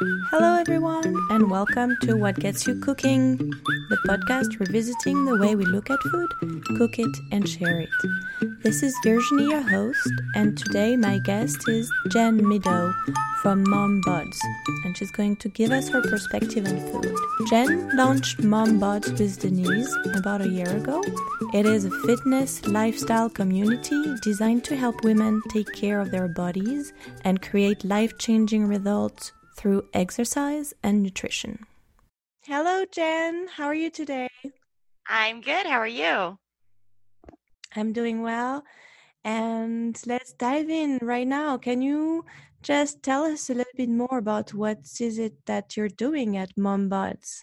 Hello, everyone, and welcome to What Gets You Cooking, the podcast revisiting the way we look at food, cook it, and share it. This is Virginie, your host, and today my guest is Jen Meadow from Mom Bods, and she's going to give us her perspective on food. Jen launched Mom Bods with Denise about a year ago. It is a fitness lifestyle community designed to help women take care of their bodies and create life changing results through exercise and nutrition. Hello, Jen. How are you today? I'm good. How are you? I'm doing well. And let's dive in right now. Can you just tell us a little bit more about what is it that you're doing at Mom Bods?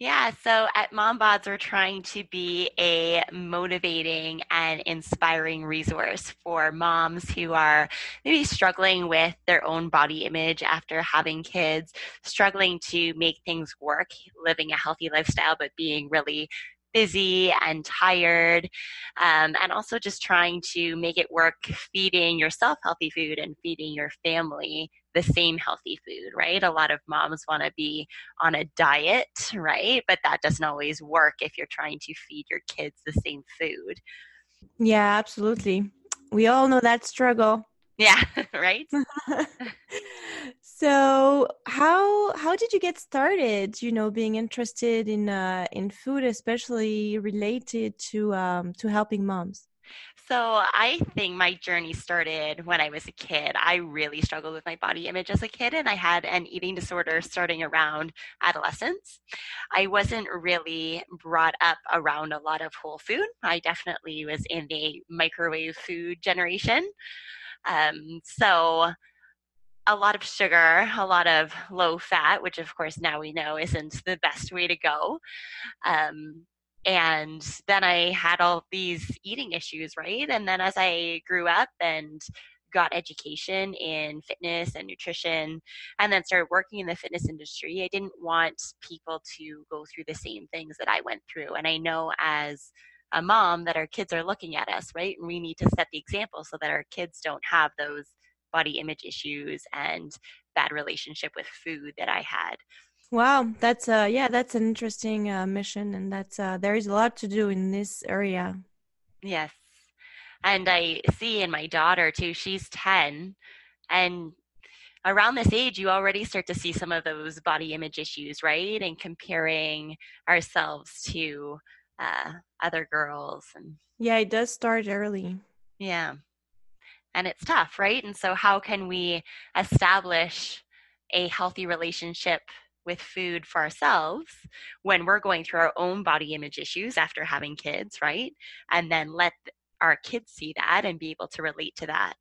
Yeah, so at MomBods, we're trying to be a motivating and inspiring resource for moms who are maybe struggling with their own body image after having kids, struggling to make things work, living a healthy lifestyle, but being really busy and tired, um, and also just trying to make it work feeding yourself healthy food and feeding your family the same healthy food, right? A lot of moms want to be on a diet, right? But that doesn't always work if you're trying to feed your kids the same food. Yeah, absolutely. We all know that struggle. Yeah, right? so, how how did you get started, you know, being interested in uh in food especially related to um to helping moms? So I think my journey started when I was a kid. I really struggled with my body image as a kid, and I had an eating disorder starting around adolescence. I wasn't really brought up around a lot of whole food. I definitely was in the microwave food generation. Um, so a lot of sugar, a lot of low fat, which of course now we know isn't the best way to go. Um, and then I had all these eating issues, right? And then as I grew up and got education in fitness and nutrition and then started working in the fitness industry, I didn't want people to go through the same things that I went through. And I know as a mom that our kids are looking at us, right? And we need to set the example so that our kids don't have those body image issues and bad relationship with food that I had. Wow, that's uh yeah, that's an interesting uh, mission, and that's uh, there is a lot to do in this area. Yes, and I see in my daughter too. She's ten, and around this age, you already start to see some of those body image issues, right? And comparing ourselves to uh, other girls, and yeah, it does start early. Yeah, and it's tough, right? And so, how can we establish a healthy relationship with food for ourselves when we're going through our own body image issues after having kids, right? And then let our kids see that and be able to relate to that.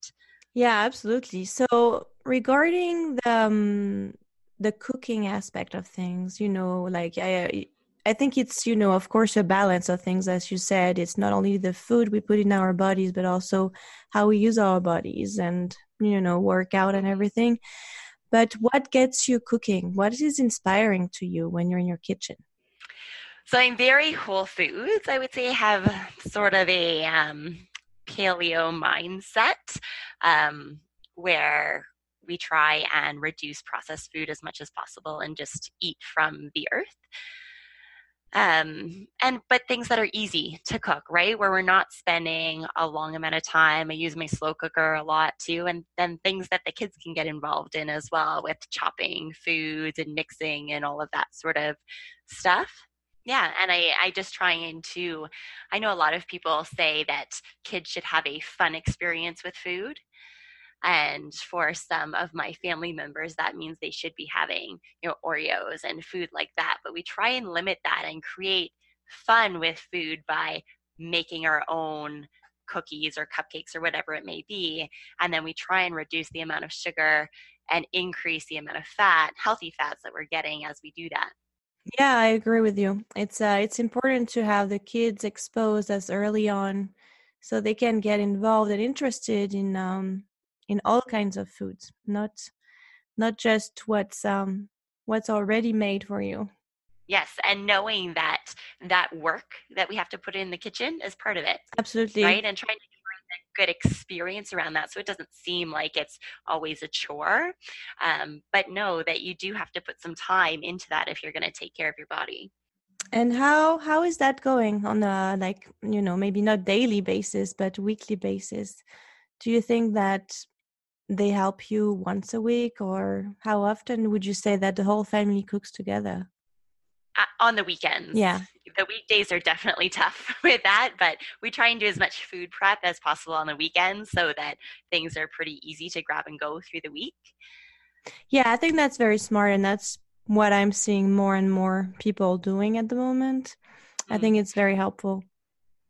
Yeah, absolutely. So regarding the um, the cooking aspect of things, you know, like I I think it's you know, of course, a balance of things. As you said, it's not only the food we put in our bodies, but also how we use our bodies and you know, work out and everything. But what gets you cooking? What is inspiring to you when you're in your kitchen? So I'm very whole foods. I would say I have sort of a um, paleo mindset um, where we try and reduce processed food as much as possible and just eat from the earth um, and but things that are easy to cook right? Where we're not spending a long amount of time. I use my slow cooker a lot too and then things that the kids can get involved in as well with chopping foods and mixing and all of that sort of stuff. Yeah and i i just trying to i know a lot of people say that kids should have a fun experience with food and for some of my family members that means they should be having you know oreos and food like that but we try and limit that and create fun with food by making our own cookies or cupcakes or whatever it may be and then we try and reduce the amount of sugar and increase the amount of fat healthy fats that we're getting as we do that. Yeah i agree with you. It's uh it's important to have the kids exposed as early on so they can get involved and interested in um in all kinds of foods, not not just what's um what's already made for you. Yes, and knowing that that work that we have to put in the kitchen is part of it. Absolutely. Right? And trying to get a good experience around that so it doesn't seem like it's always a chore um, but know that you do have to put some time into that if you're going to take care of your body and how how is that going on a like you know maybe not daily basis but weekly basis do you think that they help you once a week or how often would you say that the whole family cooks together? Uh, on the weekends. Yeah. The weekdays are definitely tough with that but we try and do as much food prep as possible on the weekends so that things are pretty easy to grab and go through the week. Yeah i think that's very smart and that's what i'm seeing more and more people doing at the moment. Mm. i think it's very helpful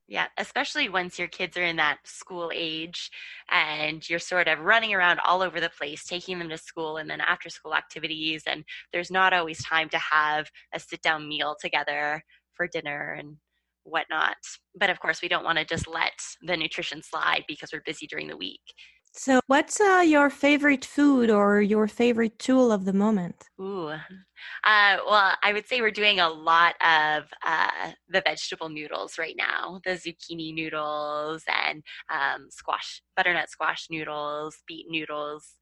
yeah, especially once your kids are in that school age and you're sort of running around all over the place, taking them to school and then after school activities. And there's not always time to have a sit down meal together for dinner and whatnot. But of course, we don't want to just let the nutrition slide because we're busy during the week. So, what's uh, your favorite food or your favorite tool of the moment? Ooh, uh, well, I would say we're doing a lot of uh, the vegetable noodles right now the zucchini noodles and um, squash, butternut squash noodles, beet noodles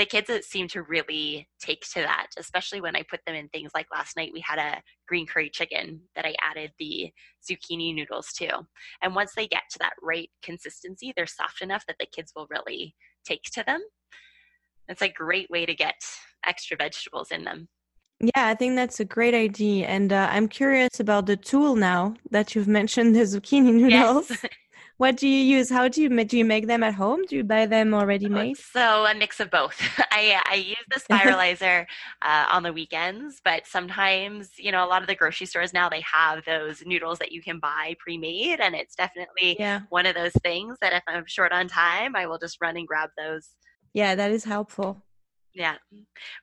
the kids seem to really take to that, especially when I put them in things like last night we had a green curry chicken that I added the zucchini noodles to. And once they get to that right consistency, they're soft enough that the kids will really take to them. It's a great way to get extra vegetables in them. Yeah, I think that's a great idea. And uh, I'm curious about the tool now that you've mentioned the zucchini noodles. Yes. What do you use? How do you do you make them at home? Do you buy them already oh, made? So a mix of both. I I use the spiralizer uh, on the weekends, but sometimes you know a lot of the grocery stores now they have those noodles that you can buy pre-made, and it's definitely yeah. one of those things that if I'm short on time, I will just run and grab those. Yeah, that is helpful. Yeah.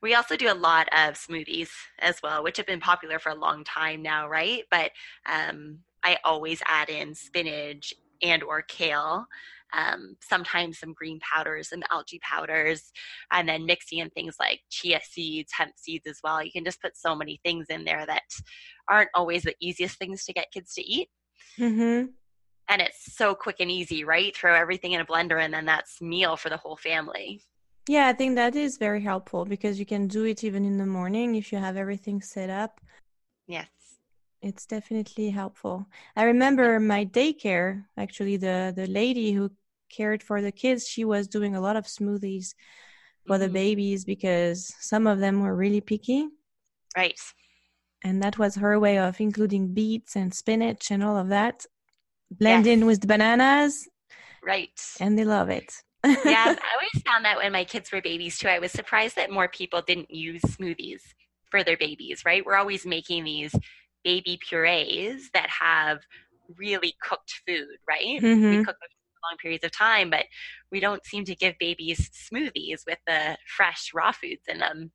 We also do a lot of smoothies as well, which have been popular for a long time now, right? But um, I always add in spinach and or kale um, sometimes some green powders and algae powders and then mixing in things like chia seeds hemp seeds as well. You can just put so many things in there that aren't always the easiest things to get kids to eat. Mm-hmm. and it's so quick and easy right? Throw everything in a blender and then that's meal for the whole family. Yeah i think that is very helpful because you can do it even in the morning if you have everything set up. Yes it's definitely helpful. I remember my daycare, actually, the, the lady who cared for the kids, she was doing a lot of smoothies for mm-hmm. the babies because some of them were really picky. Right. And that was her way of including beets and spinach and all of that. Blend yes. in with bananas. Right. And they love it. yeah, I always found that when my kids were babies too. I was surprised that more people didn't use smoothies for their babies, right? We're always making these baby purees that have really cooked food, right? Mm-hmm. We cook them for long periods of time, but we don't seem to give babies smoothies with the fresh raw foods in them.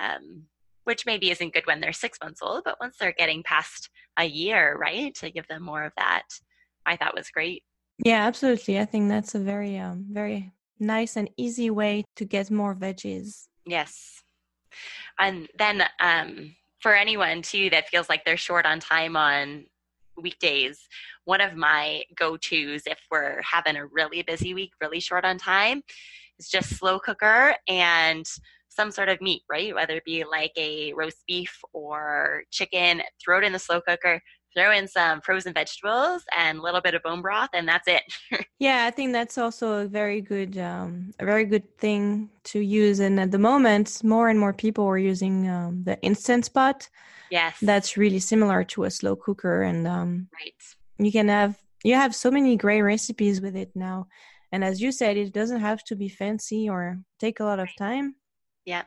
Um, which maybe isn't good when they're six months old, but once they're getting past a year, right, to give them more of that, I thought was great. Yeah, absolutely. I think that's a very, um, very nice and easy way to get more veggies. Yes. And then um, for anyone too that feels like they're short on time on weekdays, one of my go tos if we're having a really busy week, really short on time, is just slow cooker and some sort of meat, right? Whether it be like a roast beef or chicken, throw it in the slow cooker, throw in some frozen vegetables and a little bit of bone broth and that's it. Yeah i think that's also a very good um, a very good thing to use and at the moment more and more people are using um, the instant pot. Yes. That's really similar to a slow cooker and um, right. you can have you have so many great recipes with it now and as you said it doesn't have to be fancy or take a lot of time. Yeah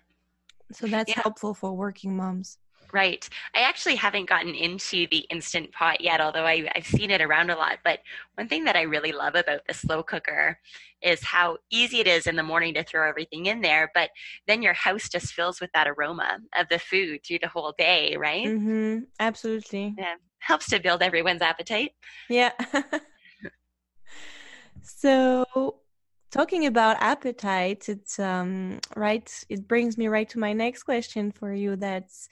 so that's yeah. helpful for working moms Right. I actually haven't gotten into the instant pot yet, although I, have seen it around a lot. But one thing that I really love about the slow cooker is how easy it is in the morning to throw everything in there. But then your house just fills with that aroma of the food through the whole day, right? Mm-hmm. Absolutely. Yeah. Helps to build everyone's appetite. Yeah. so talking about appetite it's um right it brings me right to my next question for you that's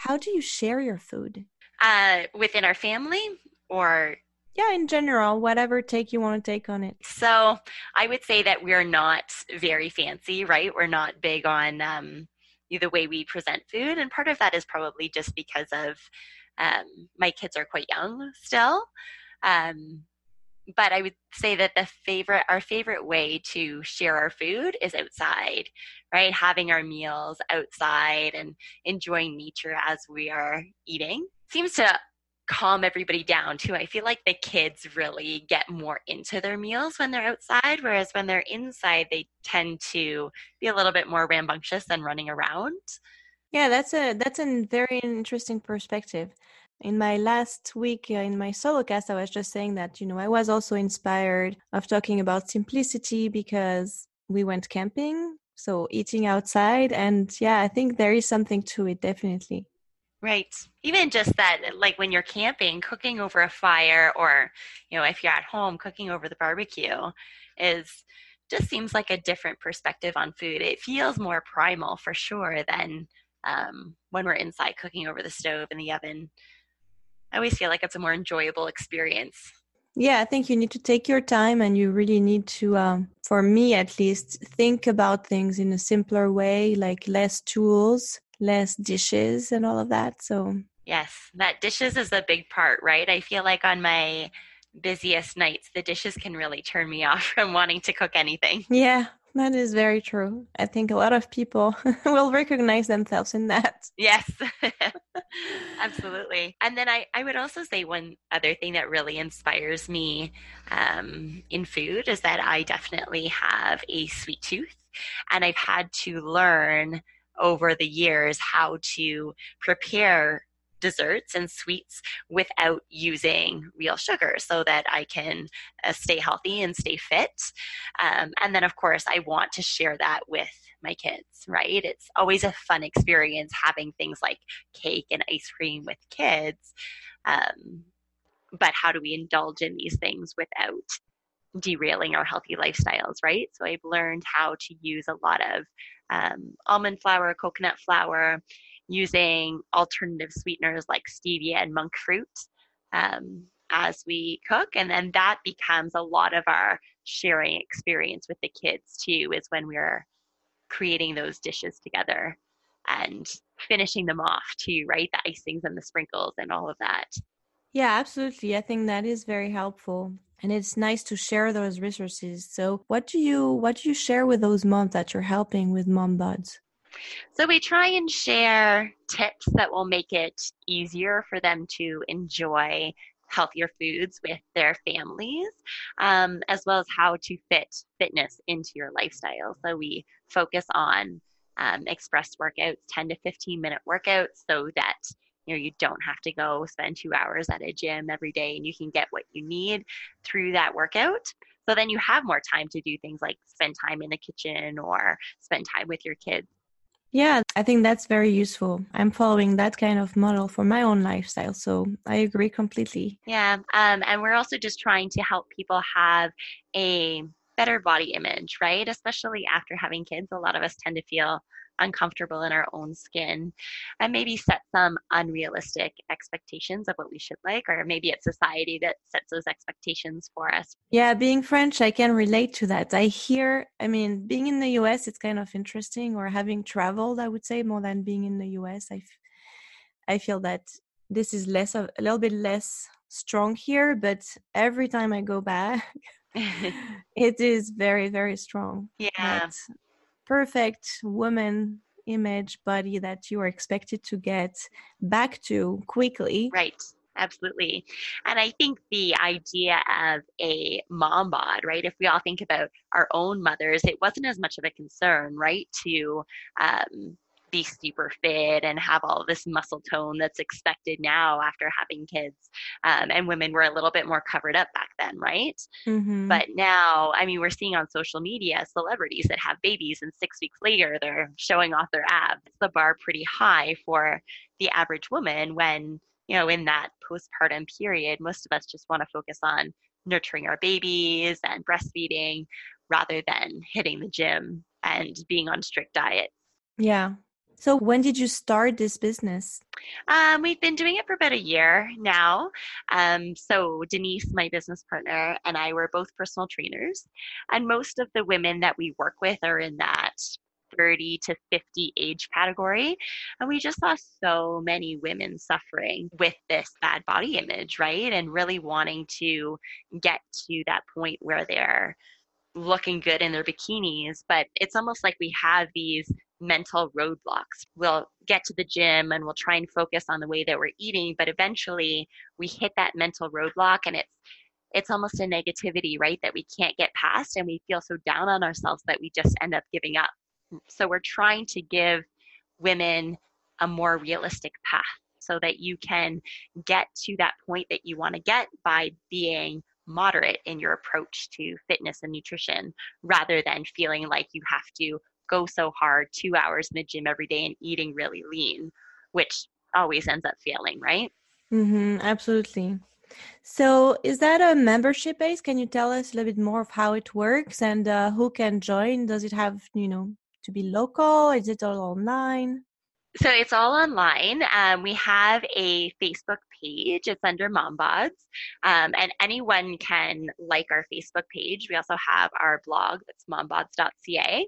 how do you share your food? Uh, within our family or Yeah, in general, whatever take you want to take on it. So I would say that we're not very fancy, right? We're not big on um, the way we present food. And part of that is probably just because of um, my kids are quite young still. Um, but I would say that the favorite, our favorite way to share our food is outside, right? Having our meals outside and enjoying nature as we are eating seems to calm everybody down too. I feel like the kids really get more into their meals when they're outside, whereas when they're inside, they tend to be a little bit more rambunctious and running around. Yeah, that's a that's a very interesting perspective. In my last week uh, in my solo cast, I was just saying that, you know, I was also inspired of talking about simplicity because we went camping, so eating outside. And yeah, I think there is something to it, definitely. Right. Even just that, like when you're camping, cooking over a fire, or, you know, if you're at home, cooking over the barbecue is just seems like a different perspective on food. It feels more primal for sure than um, when we're inside cooking over the stove in the oven. I always feel like it's a more enjoyable experience. Yeah, I think you need to take your time and you really need to, um, for me at least, think about things in a simpler way, like less tools, less dishes, and all of that. So, yes, that dishes is a big part, right? I feel like on my busiest nights, the dishes can really turn me off from wanting to cook anything. Yeah, that is very true. I think a lot of people will recognize themselves in that. Yes, absolutely. And then I, I would also say one other thing that really inspires me um, in food is that I definitely have a sweet tooth. And I've had to learn over the years how to prepare desserts and sweets without using real sugar so that I can uh, stay healthy and stay fit. Um, and then, of course, I want to share that with my kids, right? It's always a fun experience having things like cake and ice cream with kids. Um, but how do we indulge in these things without derailing our healthy lifestyles, right? So I've learned how to use a lot of um, almond flour, coconut flour, using alternative sweeteners like stevia and monk fruit um, as we cook. And then that becomes a lot of our sharing experience with the kids too, is when we're creating those dishes together and finishing them off too, right? The icings and the sprinkles and all of that. Yeah, absolutely. I think that is very helpful. And it's nice to share those resources. So what do you what do you share with those moms that you're helping with Mom Bods? So we try and share tips that will make it easier for them to enjoy healthier foods with their families, um, as well as how to fit fitness into your lifestyle. So we focus on um, express workouts, 10 to 15 minute workouts, so that you know you don't have to go spend two hours at a gym every day, and you can get what you need through that workout. So then you have more time to do things like spend time in the kitchen or spend time with your kids yeah, I think that's very useful. I'm following that kind of model for my own lifestyle. So I agree completely. Yeah. Um, and we're also just trying to help people have a better body image, right? Especially after having kids. A lot of us tend to feel uncomfortable in our own skin and maybe set some unrealistic expectations of what we should like or maybe it's society that sets those expectations for us. Yeah being french i can relate to that. I hear i mean being in the us it's kind of interesting or having traveled i would say more than being in the us i, f- I feel that this is less of a little bit less strong here but every time i go back it is very very strong yeah perfect woman image body that you are expected to get back to quickly. Right. Absolutely. And I think the idea of a mom bod, right? If we all think about our own mothers, it wasn't as much of a concern, right? To um, be super fit and have all this muscle tone that's expected now after having kids. Um, and women were a little bit more covered up back then, right? Mm-hmm. But now, I mean, we're seeing on social media celebrities that have babies, and six weeks later, they're showing off their abs. The bar pretty high for the average woman when, you know, in that postpartum period, most of us just want to focus on nurturing our babies and breastfeeding rather than hitting the gym and being on strict diets. Yeah, So, when did you start this business? Um, we've been doing it for about a year now. Um, so, Denise, my business partner, and I were both personal trainers. And most of the women that we work with are in that 30 to 50 age category. And we just saw so many women suffering with this bad body image, right? And really wanting to get to that point where they're looking good in their bikinis. But it's almost like we have these mental roadblocks. We'll get to the gym and we'll try and focus on the way that we're eating, but eventually we hit that mental roadblock and it's it's almost a negativity, right, that we can't get past and we feel so down on ourselves that we just end up giving up. So we're trying to give women a more realistic path so that you can get to that point that you want to get by being moderate in your approach to fitness and nutrition rather than feeling like you have to go so hard two hours in the gym every day and eating really lean, which always ends up failing, right? Mm-hmm, absolutely. So, is that a membership base? Can you tell us a little bit more of how it works and uh, who can join? Does it have, you know, to be local? Is it all online? So it's all online. Um, we have a Facebook page. It's under MomBods, um, and anyone can like our Facebook page. We also have our blog that's mombods.ca,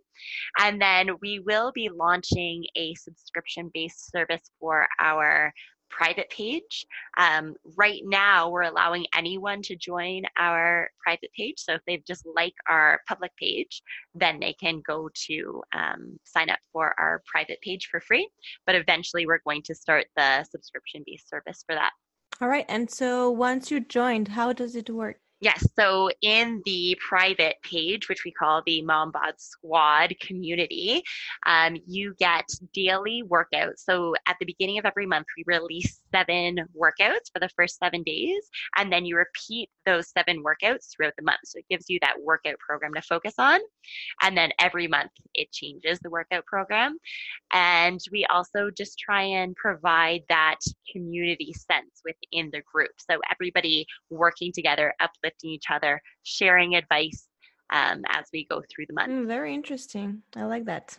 and then we will be launching a subscription-based service for our private page. Um, right now, we're allowing anyone to join our private page. So if they've just like our public page, then they can go to um, sign up for our private page for free. But eventually, we're going to start the subscription based service for that. All right. And so once you joined, how does it work? Yes. So in the private page, which we call the Mom MomBod Squad community, um, you get daily workouts. So at the beginning of every month, we release seven workouts for the first seven days, and then you repeat those seven workouts throughout the month. So it gives you that workout program to focus on. And then every month it changes the workout program. And we also just try and provide that community sense within the group. So everybody working together, uplifting each other, sharing advice um, as we go through the month. Mm, very interesting. I like that.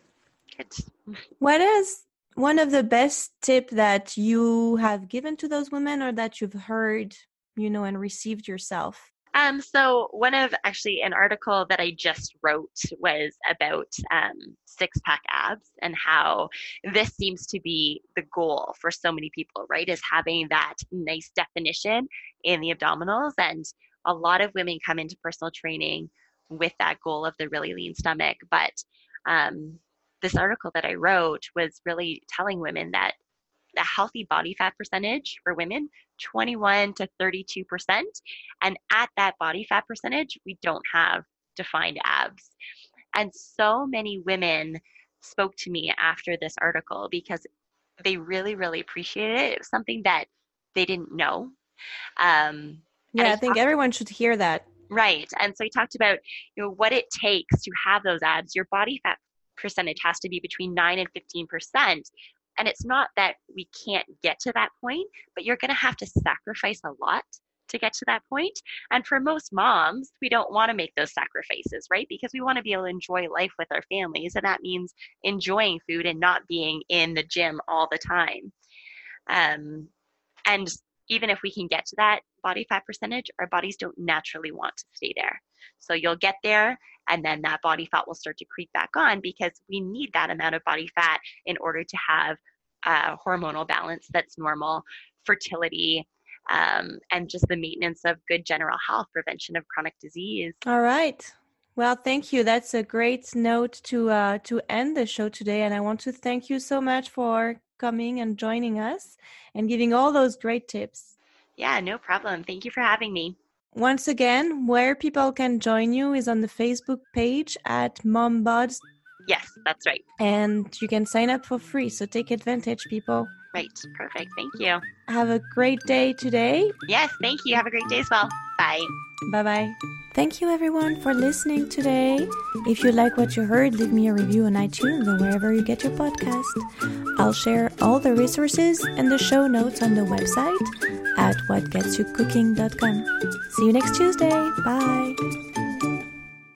Good. What is one of the best tip that you have given to those women or that you've heard, you know, and received yourself? Um, so one of actually an article that I just wrote was about um, six pack abs and how this seems to be the goal for so many people, right? Is having that nice definition in the abdominals. And a lot of women come into personal training with that goal of the really lean stomach. But um, this article that I wrote was really telling women that the healthy body fat percentage for women 21 to 32 percent and at that body fat percentage we don't have defined abs and so many women spoke to me after this article because they really really appreciated it it was something that they didn't know um, yeah i, think talked, everyone should hear that right and so he talked about you know what it takes to have those abs your body fat percentage has to be between 9 and 15 percent and it's not that we can't get to that point, but you're going to have to sacrifice a lot to get to that point. And for most moms, we don't want to make those sacrifices, right? Because we want to be able to enjoy life with our families. And that means enjoying food and not being in the gym all the time. Um, and even if we can get to that body fat percentage, our bodies don't naturally want to stay there. So you'll get there, and then that body fat will start to creep back on because we need that amount of body fat in order to have a hormonal balance that's normal, fertility, um, and just the maintenance of good general health, prevention of chronic disease. All right. Well, thank you. That's a great note to uh, to end the show today, and I want to thank you so much for coming and joining us and giving all those great tips. Yeah, no problem. Thank you for having me. Once again, where people can join you is on the Facebook page at MomBods. Yes, that's right. And you can sign up for free, so take advantage, people. Right, perfect. Thank you. Have a great day today. Yes, thank you. Have a great day as well. Bye. Bye bye. Thank you everyone for listening today. If you like what you heard, leave me a review on iTunes or wherever you get your podcast. I'll share all the resources and the show notes on the website at whatgetsyoucooking.com. See you next Tuesday. Bye.